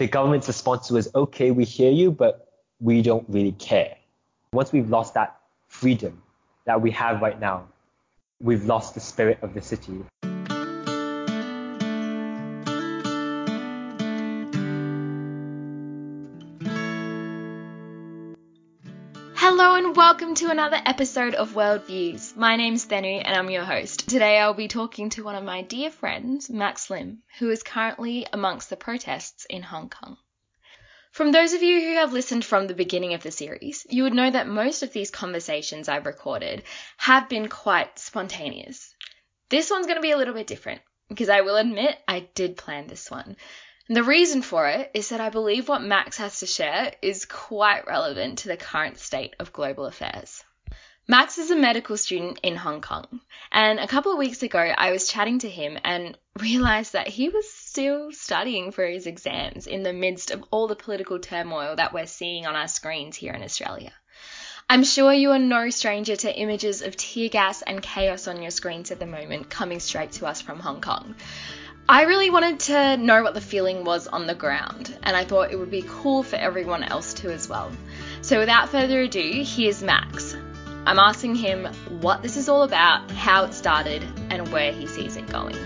the government's response was, okay, we hear you, but we don't really care. Once we've lost that freedom that we have right now, we've lost the spirit of the city. Welcome to another episode of Worldviews. My name's Thenu and I'm your host. Today I'll be talking to one of my dear friends, Max Lim, who is currently amongst the protests in Hong Kong. From those of you who have listened from the beginning of the series, you would know that most of these conversations I've recorded have been quite spontaneous. This one's going to be a little bit different because I will admit I did plan this one. The reason for it is that I believe what Max has to share is quite relevant to the current state of global affairs. Max is a medical student in Hong Kong, and a couple of weeks ago I was chatting to him and realized that he was still studying for his exams in the midst of all the political turmoil that we're seeing on our screens here in Australia. I'm sure you are no stranger to images of tear gas and chaos on your screens at the moment coming straight to us from Hong Kong. I really wanted to know what the feeling was on the ground, and I thought it would be cool for everyone else to as well. So, without further ado, here's Max. I'm asking him what this is all about, how it started, and where he sees it going.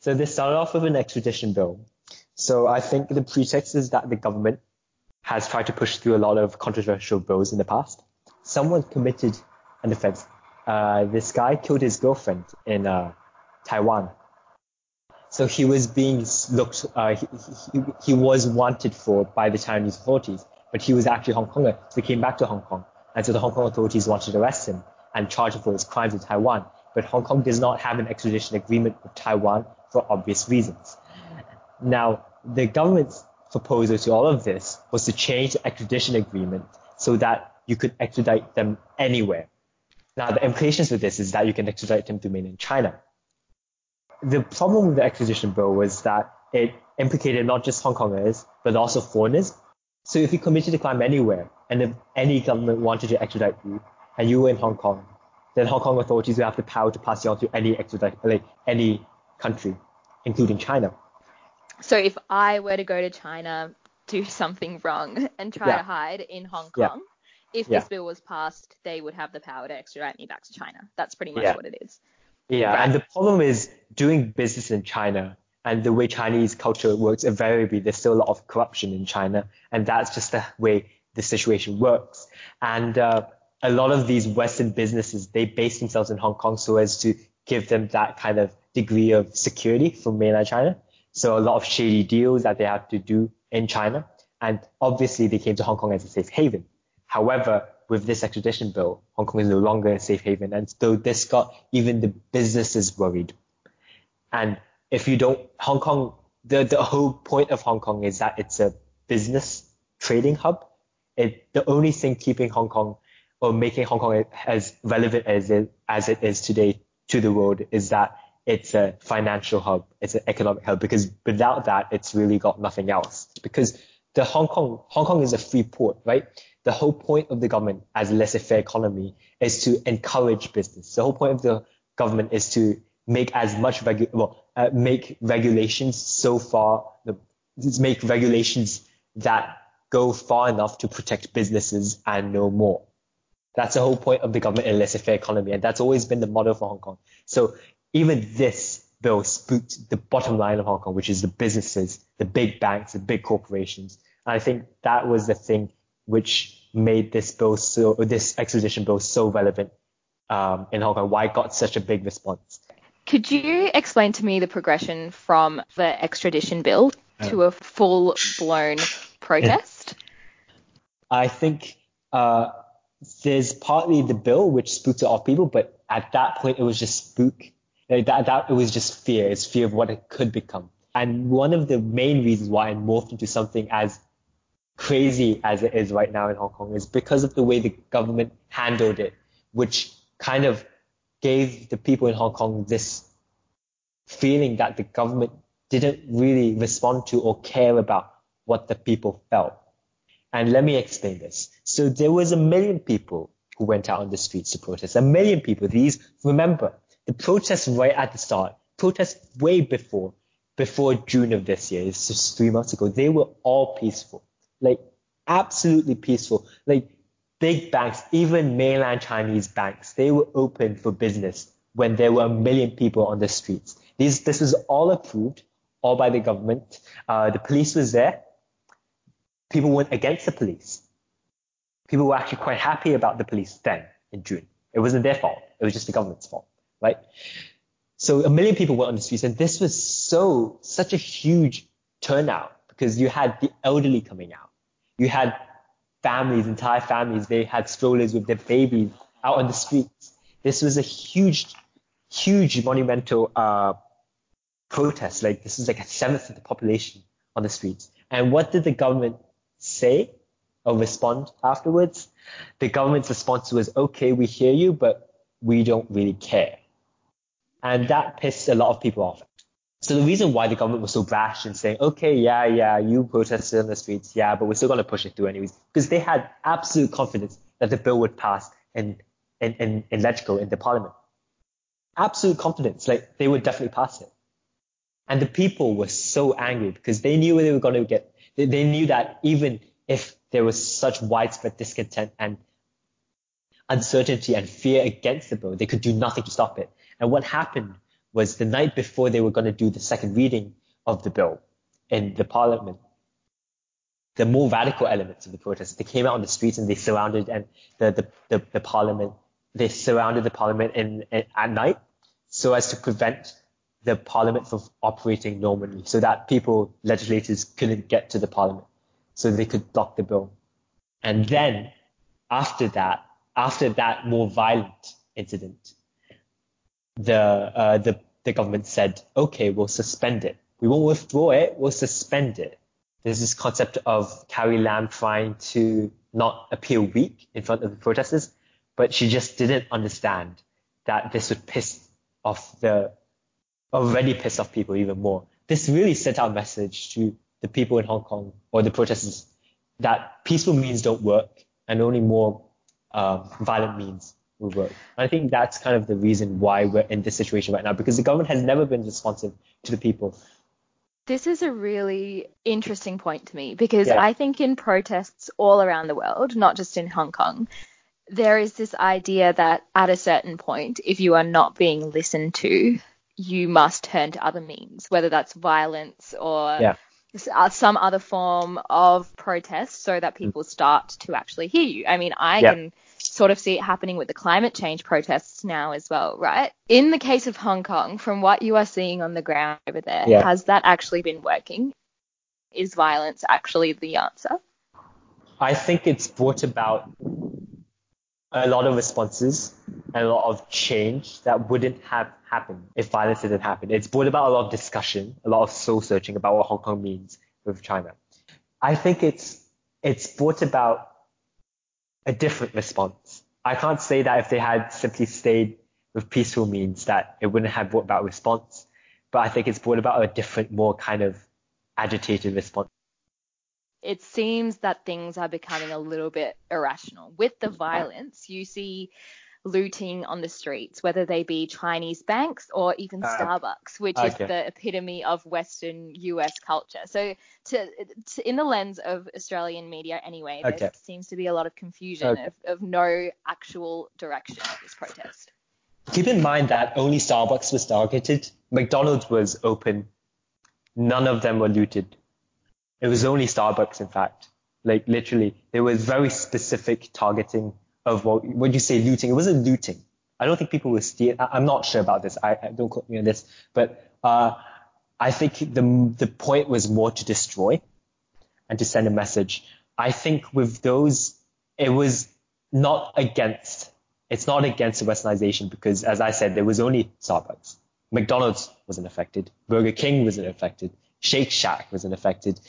So this started off with an extradition bill. So I think the pretext is that the government has tried to push through a lot of controversial bills in the past. Someone committed an offense. Uh, this guy killed his girlfriend in uh, Taiwan. So he was being looked, uh, he, he, he, was wanted for by the Chinese authorities, but he was actually Hong Konger. So he came back to Hong Kong. And so the Hong Kong authorities wanted to arrest him and charge him for his crimes in Taiwan. But Hong Kong does not have an extradition agreement with Taiwan for obvious reasons. Now, the government's proposal to all of this was to change the extradition agreement so that you could extradite them anywhere. Now, the implications of this is that you can extradite them to mainland China. The problem with the extradition bill was that it implicated not just Hong Kongers, but also foreigners. So if you committed a crime anywhere, and if any government wanted to extradite you, and you were in Hong Kong, then Hong Kong authorities will have the power to pass you on to any extradite, like any country, including China. So if I were to go to China, do something wrong, and try yeah. to hide in Hong Kong, yeah. if this bill was passed, they would have the power to extradite me back to China. That's pretty much what it is. Yeah, right. and the problem is doing business in China and the way Chinese culture works, invariably there's still a lot of corruption in China, and that's just the way the situation works. And uh, a lot of these Western businesses, they base themselves in Hong Kong so as to give them that kind of degree of security from mainland China. So a lot of shady deals that they have to do in China. And obviously they came to Hong Kong as a safe haven. However, with this extradition bill, Hong Kong is no longer a safe haven. And so this got even the businesses worried. And if you don't, Hong Kong, the, the whole point of Hong Kong is that it's a business trading hub. It, the only thing keeping Hong Kong or making Hong Kong as relevant as it, as it is today to the world is that it's a financial hub, it's an economic hub, because without that, it's really got nothing else. Because the Hong Kong, Hong Kong is a free port, right? The whole point of the government as a laissez-faire economy is to encourage business. The whole point of the government is to make as much regu- well, uh, make regulations so far, the, make regulations that go far enough to protect businesses and no more. That's the whole point of the government in laissez-faire economy, and that's always been the model for Hong Kong. So even this bill spooked the bottom line of Hong Kong, which is the businesses, the big banks, the big corporations. And I think that was the thing which made this bill so, this extradition bill so relevant um, in Hong Kong, why it got such a big response. Could you explain to me the progression from the extradition bill to a full blown protest? I think uh, there's partly the bill which spooked a lot of people, but at that point it was just spook that, that it was just fear. It's fear of what it could become. And one of the main reasons why it morphed into something as crazy as it is right now in Hong Kong is because of the way the government handled it, which kind of gave the people in Hong Kong this feeling that the government didn't really respond to or care about what the people felt. And let me explain this. So there was a million people who went out on the streets to protest. A million people. These, remember, the protests right at the start, protests way before, before June of this year, it's just three months ago, they were all peaceful. Like, absolutely peaceful. Like, big banks, even mainland Chinese banks, they were open for business when there were a million people on the streets. These, this was all approved, all by the government. Uh, the police was there. People went against the police. People were actually quite happy about the police then in June. It wasn't their fault. It was just the government's fault, right? So a million people were on the streets and this was so, such a huge turnout because you had the elderly coming out. You had families, entire families, they had strollers with their babies out on the streets. This was a huge, huge monumental uh, protest. Like this is like a seventh of the population on the streets. And what did the government say or respond afterwards? The government's response was, okay, we hear you, but we don't really care. And that pissed a lot of people off. So the reason why the government was so brash in saying, okay, yeah, yeah, you protested on the streets, yeah, but we're still going to push it through anyways, because they had absolute confidence that the bill would pass in, in, in, in LegCo in the parliament. Absolute confidence, like they would definitely pass it. And the people were so angry because they knew they were going to get, they, they knew that even if there was such widespread discontent and uncertainty and fear against the bill, they could do nothing to stop it. And what happened was the night before they were going to do the second reading of the bill in the parliament, the more radical elements of the protest, they came out on the streets and they surrounded and the, the, the, the parliament, they surrounded the parliament in, in, at night so as to prevent the parliament from operating normally so that people, legislators couldn't get to the parliament so they could block the bill. And then after that, after that more violent incident, the, uh, the, the government said, okay, we'll suspend it. We won't withdraw it, we'll suspend it. There's this concept of Carrie Lam trying to not appear weak in front of the protesters, but she just didn't understand that this would piss off the already pissed off people even more. This really sent out a message to the people in Hong Kong or the protesters that peaceful means don't work and only more um, violent means will work. And I think that's kind of the reason why we're in this situation right now because the government has never been responsive to the people. This is a really interesting point to me because yeah. I think in protests all around the world, not just in Hong Kong, there is this idea that at a certain point, if you are not being listened to, you must turn to other means, whether that's violence or yeah. Uh, some other form of protest so that people start to actually hear you. I mean, I can sort of see it happening with the climate change protests now as well, right? In the case of Hong Kong, from what you are seeing on the ground over there, yeah. has that actually been working? Is violence actually the answer? I think it's brought about a lot of responses and a lot of change that wouldn't have happened if violence didn't happen. It's brought about a lot of discussion, a lot of soul searching about what Hong Kong means with China. I think it's it's brought about a different response. I can't say that if they had simply stayed with peaceful means that it wouldn't have brought about response, but I think it's brought about a different, more kind of agitated response it seems that things are becoming a little bit irrational. With the violence, you see looting on the streets, whether they be Chinese banks or even uh, Starbucks, which okay. is the epitome of Western US culture. So, to, to in the lens of Australian media, anyway, there okay. seems to be a lot of confusion okay. of, of no actual direction of this protest. Keep in mind that only Starbucks was targeted. McDonald's was open. None of them were looted. It was only Starbucks, in fact. Like literally, there was very specific targeting of what when you say looting. It wasn't looting. I don't think people were stealing. I'm not sure about this. I, I don't quote me on this, but uh, I think the the point was more to destroy and to send a message. I think with those, it was not against. It's not against westernization because, as I said, there was only Starbucks. McDonald's wasn't affected. Burger King wasn't affected. Shake Shack wasn't affected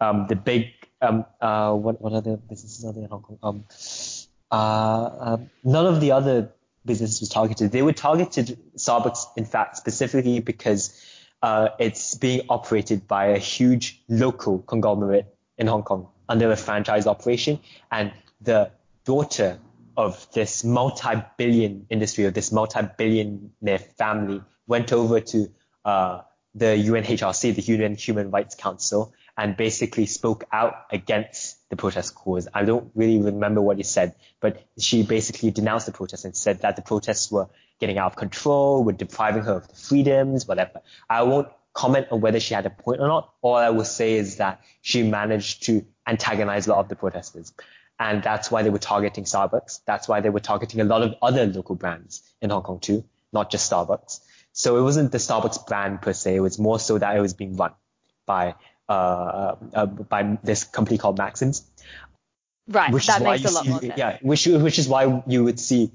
um, the big um, uh, what what other businesses are there in Hong Kong? Um, uh, um, none of the other businesses was targeted. They were targeted Starbucks, in fact, specifically because uh, it's being operated by a huge local conglomerate in Hong Kong. under a franchise operation. And the daughter of this multi-billion industry, of this multi-billionaire family, went over to uh, the UNHRC, the UN Human Rights Council, and basically spoke out against the protest cause. I don't really remember what he said, but she basically denounced the protest and said that the protests were getting out of control, were depriving her of the freedoms, whatever. I won't comment on whether she had a point or not. All I will say is that she managed to antagonize a lot of the protesters. And that's why they were targeting Starbucks. That's why they were targeting a lot of other local brands in Hong Kong too, not just Starbucks. So it wasn't the Starbucks brand per se. It was more so that it was being run by uh, uh, by this company called Maxim's. Right. Which that is makes a lot see, more sense. yeah, which which is why you would see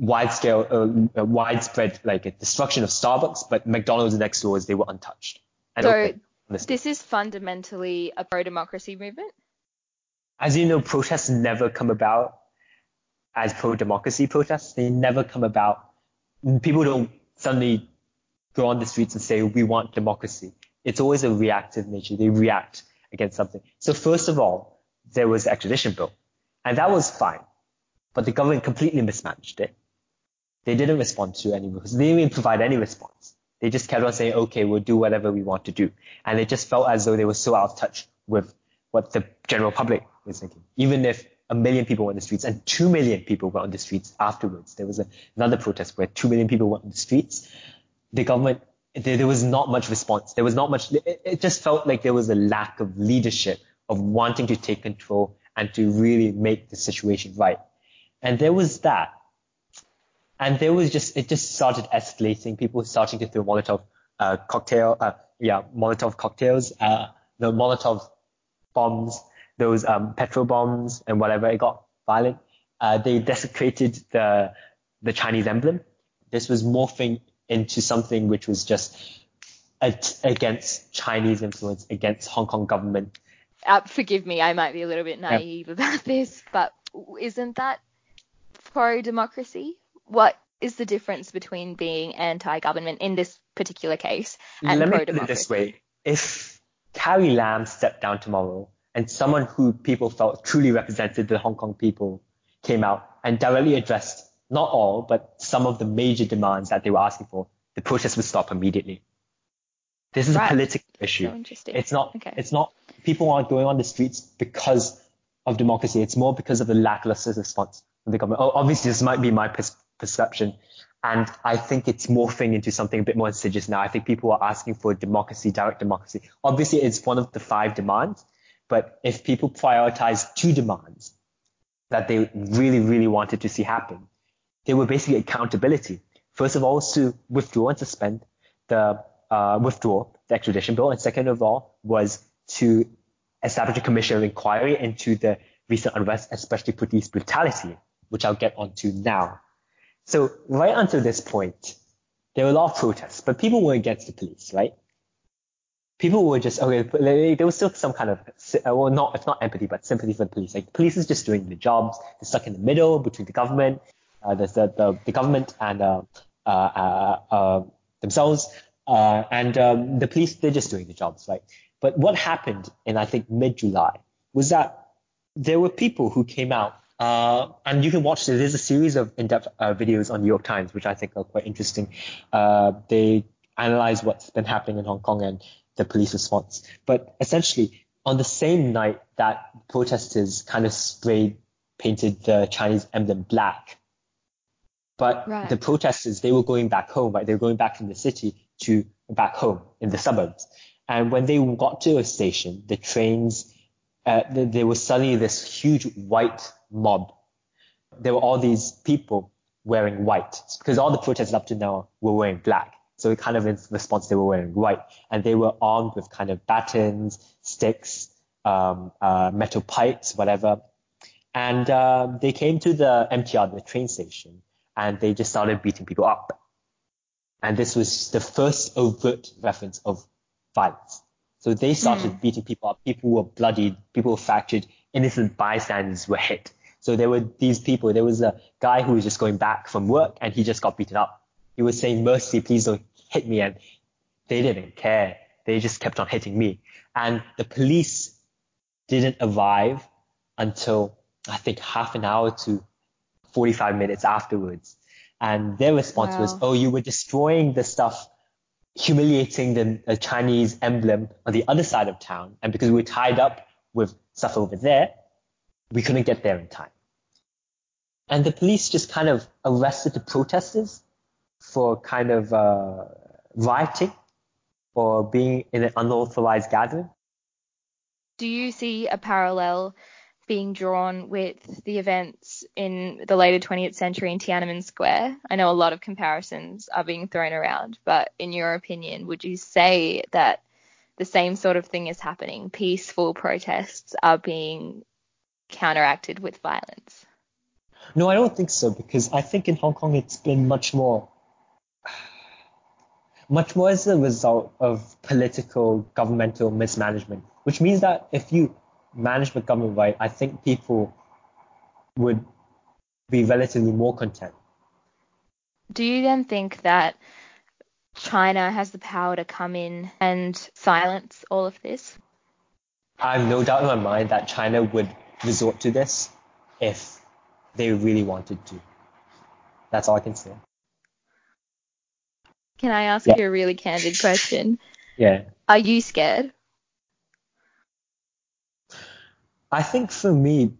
wide scale, uh, uh, widespread like a destruction of Starbucks, but McDonald's next doors they were untouched. And So this- this is fundamentally a pro-democracy movement. as you know, protests never come about as pro-democracy protests. They never come about. People don't suddenly go on the streets and say, we want democracy. It's always a reactive nature. They react against something. So first of all, there was the extradition bill and that was fine, but the government completely mismanaged it. They didn't respond to any, they didn't even provide any response. They just kept on saying, okay, we'll do whatever we want to do. And it just felt as though they were so out of touch with what the general public was thinking. Even if a million people were on the streets and two million people were on the streets afterwards, there was a, another protest where two million people were on the streets. The government, there, there was not much response. There was not much, it, it just felt like there was a lack of leadership of wanting to take control and to really make the situation right. And there was that. And there was just, it just started escalating. People starting to throw Molotov uh, cocktail, uh, yeah, Molotov cocktails, uh, the Molotov bombs, those um, petrol bombs and whatever. It got violent. Uh, they desecrated the the Chinese emblem. This was morphing into something which was just against Chinese influence, against Hong Kong government. Uh, forgive me, I might be a little bit naive about this, but isn't that pro-democracy? What is the difference between being anti-government in this particular case and pro democracy? Let me put it this way: if Carrie Lam stepped down tomorrow and someone who people felt truly represented the Hong Kong people came out and directly addressed not all, but some of the major demands that they were asking for, the protest would stop immediately. This is Right. a political issue. So. It's not. Okay. It's not. People aren't going on the streets because of democracy. It's more because of the lackluster response from the government. Oh, obviously, this might be my pers- perception, and I think it's morphing into something a bit more insidious now. I think people are asking for democracy, direct democracy. Obviously, it's one of the five demands, but if people prioritize two demands that they really, really wanted to see happen, they were basically accountability. First of all, to withdraw and suspend the uh, withdraw the extradition bill, and second of all was to establish a commission of inquiry into the recent unrest, especially police brutality, which I'll get onto now. So right until this point, there were a lot of protests, but people were against the police, right? People were just okay. There there was still some kind of uh, well, not if not empathy, but sympathy for the police. Like the police is just doing the jobs. They're stuck in the middle between the government, uh, the, the the government and uh, uh, uh, themselves, and um, the police they're just doing the jobs, right? But what happened in I think mid July was that there were people who came out, uh, and you can watch. this. There's a series of in-depth uh, videos on New York Times, which I think are quite interesting. Uh, they analyze what's been happening in Hong Kong and the police response. But essentially, on the same night that protesters kind of sprayed painted the Chinese emblem black, but Right. the protesters they were going back home, right? They were going back from the city to back home in the suburbs. And when they got to a station, the trains, uh, th- there was suddenly this huge white mob. There were all these people wearing white because all the protesters up to now were wearing black. So kind of in response, they were wearing white and they were armed with kind of batons, sticks, um, uh, metal pipes, whatever. And uh, they came to the MTR, the train station, and they just started beating people up. And this was the first overt reference of violence. So they started hmm. beating people up. People were bloodied. People were fractured. Innocent bystanders were hit. So there were these people. There was a guy who was just going back from work and he just got beaten up. He was saying, mercy, please don't hit me. And they didn't care. They just kept on hitting me. And the police didn't arrive until I think half an hour to 45 minutes afterwards. And their response Wow. was, oh, you were destroying the stuff, humiliating the, the Chinese emblem on the other side of town. And because we were tied up with stuff over there, we couldn't get there in time. And the police just kind of arrested the protesters for kind of uh, rioting or being in an unauthorized gathering. Do you see a parallel being drawn with the events in the later 20th century in Tiananmen Square? I know a lot of comparisons are being thrown around, but in your opinion, would you say that the same sort of thing is happening? Peaceful protests are being counteracted with violence. No, I don't think so because I think in Hong Kong it's been much more, much more as a result of political governmental mismanagement, which means that if you manage the government right, I think people would be relatively more content. Do you then think that China has the power to come in and silence all of this? I have no doubt in my mind that China would resort to this if they really wanted to. That's all I can say. Can I ask Yeah. you a really candid question? Yeah. Are you scared? I think for me,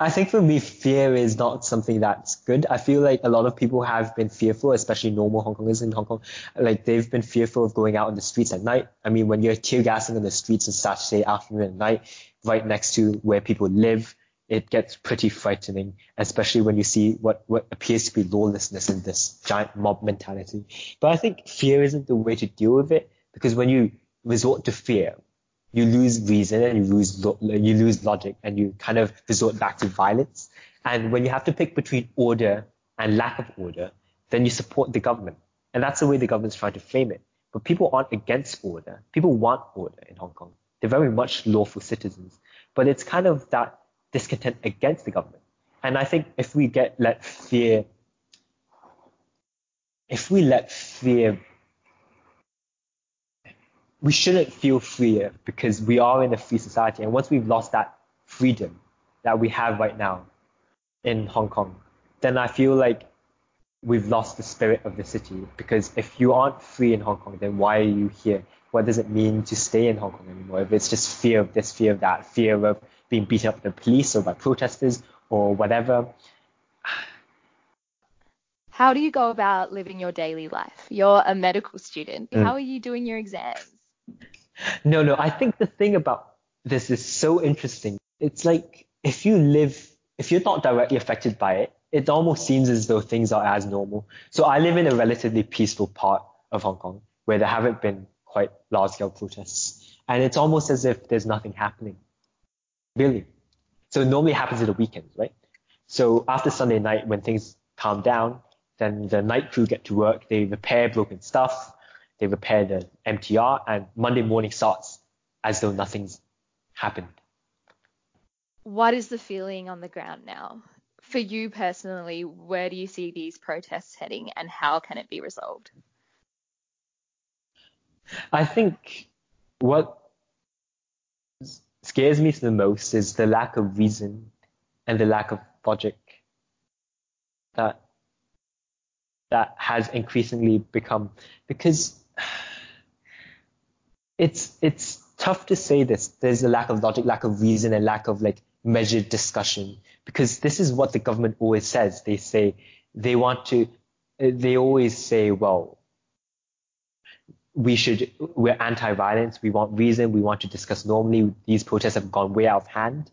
I think for me, fear is not something that's good. I feel like a lot of people have been fearful, especially normal Hong Kongers in Hong Kong. Like they've been fearful of going out on the streets at night. I mean, when you're tear gassing on the streets on Saturday afternoon and night, right next to where people live, it gets pretty frightening, especially when you see what, what appears to be lawlessness in this giant mob mentality. But I think fear isn't the way to deal with it because when you resort to fear, you lose reason and you lose lo- you lose logic and you kind of resort back to violence. And when you have to pick between order and lack of order, then you support the government. And that's the way the government's trying to frame it. But people aren't against order. People want order in Hong Kong. They're very much lawful citizens. But it's kind of that discontent against the government. And I think if we get let fear if we let fear we shouldn't feel freer because we are in a free society. And once we've lost that freedom that we have right now in Hong Kong, then I feel like we've lost the spirit of the city. Because if you aren't free in Hong Kong, then why are you here? What does it mean to stay in Hong Kong anymore? If it's just fear of this, fear of that, fear of being beaten up by the police or by protesters or whatever. How do you go about living your daily life? You're a medical student. Mm. How are you doing your exams? No, no. I think the thing about this is so interesting. It's like if you live, if you're not directly affected by it, it almost seems as though things are as normal. So I live in a relatively peaceful part of Hong Kong where there haven't been quite large scale protests. And it's almost as if there's nothing happening. Really. So it normally happens at the weekends, right? So after Sunday night, when things calm down, then the night crew get to work. They repair broken stuff. They repair the MTR and Monday morning starts as though nothing's happened. What is the feeling on the ground now? For you personally, where do you see these protests heading and how can it be resolved? I think what scares me the most is the lack of reason and the lack of logic that that has increasingly become because it's it's tough to say this. There's a lack of logic, lack of reason, and lack of like measured discussion because this is what the government always says. They say they want to. They always say, well, we should. We're anti-violence. We want reason. We want to discuss normally. These protests have gone way out of hand.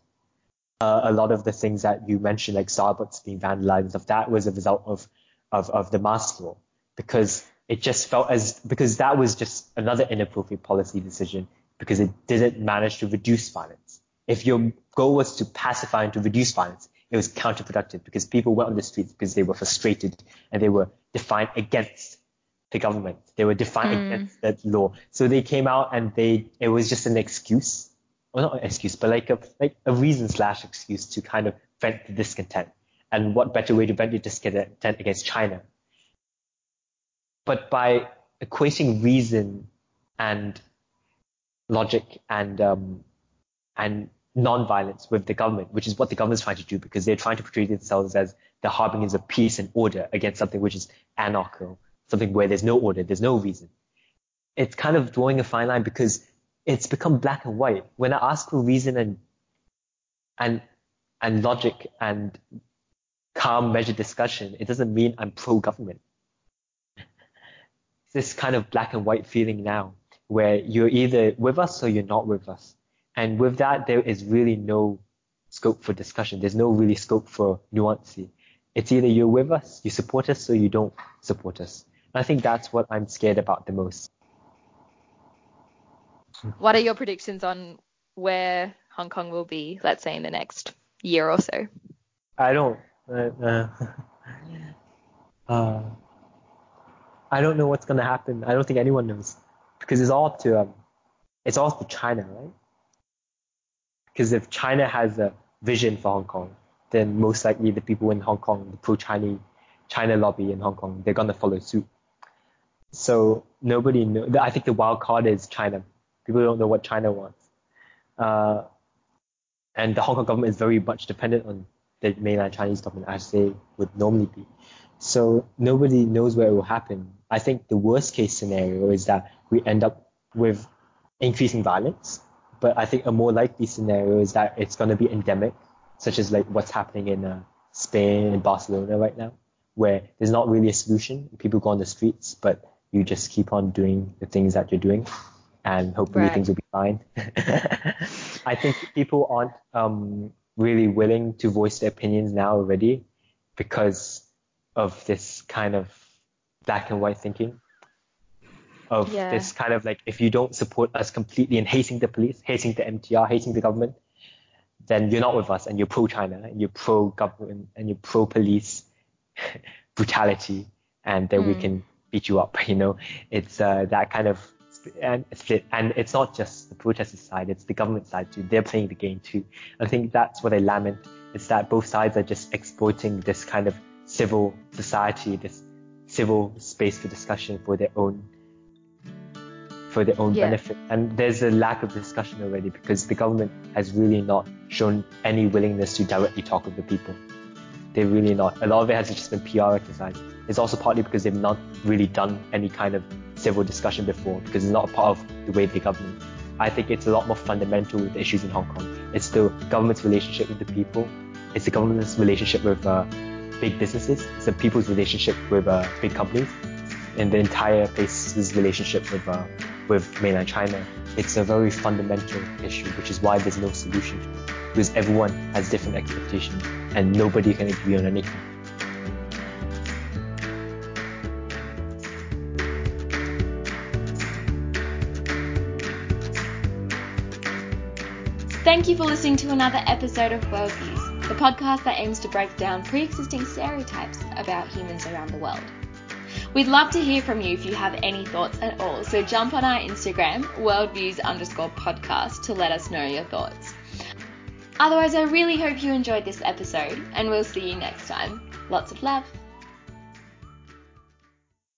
Uh, a lot of the things that you mentioned, like Starbucks being vandalized, of that was a result of of of the mask law because it just felt as because that was just another inappropriate policy decision because it didn't manage to reduce violence. If your goal was to pacify and to reduce violence, it was counterproductive because people went on the streets because they were frustrated and they were defiant against the government. They were defiant Mm. against that law. So they came out and they it was just an excuse. Well not an excuse, but like a like a reason slash excuse to kind of vent the discontent. And what better way to vent your discontent against China? But by equating reason and logic and um, and non-violence with the government, which is what the government's trying to do because they're trying to portray themselves as the harbingers of peace and order against something which is anarcho, something where there's no order, there's no reason. It's kind of drawing a fine line because it's become black and white. When I ask for reason and and and logic and calm, measured discussion, it doesn't mean I'm pro-government. This kind of black and white feeling now, where you're either with us or you're not with us. And with that, there is really no scope for discussion. There's no really scope for nuance. It's either you're with us, you support us, or you don't support us. And I think that's what I'm scared about the most. What are your predictions on where Hong Kong will be, let's say, in the next year or so? I don't. Uh, uh, uh I don't know what's gonna happen. I don't think anyone knows because it's all to um, it's all to China, right? Because if China has a vision for Hong Kong, then most likely the people in Hong Kong, the pro-Chinese China lobby in Hong Kong, they're gonna follow suit. So nobody know. I think the wild card is China. People don't know what China wants, uh, and the Hong Kong government is very much dependent on the mainland Chinese government, as they would normally be. So nobody knows where it will happen. I think the worst case scenario is that we end up with increasing violence but I think a more likely scenario is that it's going to be endemic, such as like what's happening in uh, Spain and Barcelona right now, where there's not really a solution. People go on the streets, but you just keep on doing the things that you're doing, and hopefully right. things will be fine. I think people aren't um, really willing to voice their opinions now already because of this kind of black and white thinking of yeah. this kind of like if you don't support us completely and hating the police, hating the MTR, hating the government, then you're not with us and you're pro China and you're pro government and you're pro police brutality and then mm. we can beat you up. You know, it's uh, that kind of and split. And it's not just the protesters side, it's the government side too. They're playing the game too. I think that's what I lament. It's that both sides are just exploiting this kind of civil society, this civil space for discussion for their own for their own yeah. benefit. And there's a lack of discussion already because the government has really not shown any willingness to directly talk with the people. They're really not. A lot of it has just been PR exercise. It's also partly because they've not really done any kind of civil discussion before because it's not a part of the way they govern. I think it's a lot more fundamental with the issues in Hong Kong. It's the government's relationship with the people. It's the government's relationship with uh, big businesses. It's the people's relationship with uh, big companies. And the entire place's relationship with uh, with mainland China, it's a very fundamental issue, which is why there's no solution. Because everyone has different expectations and nobody can agree on anything. Thank you for listening to another episode of Worldviews, podcast that aims to break down pre existing stereotypes about humans around the world. We'd love to hear from you if you have any thoughts at all. So jump on our Instagram, worldviews underscore podcast, to let us know your thoughts. Otherwise, I really hope you enjoyed this episode, and we'll see you next time. Lots of love.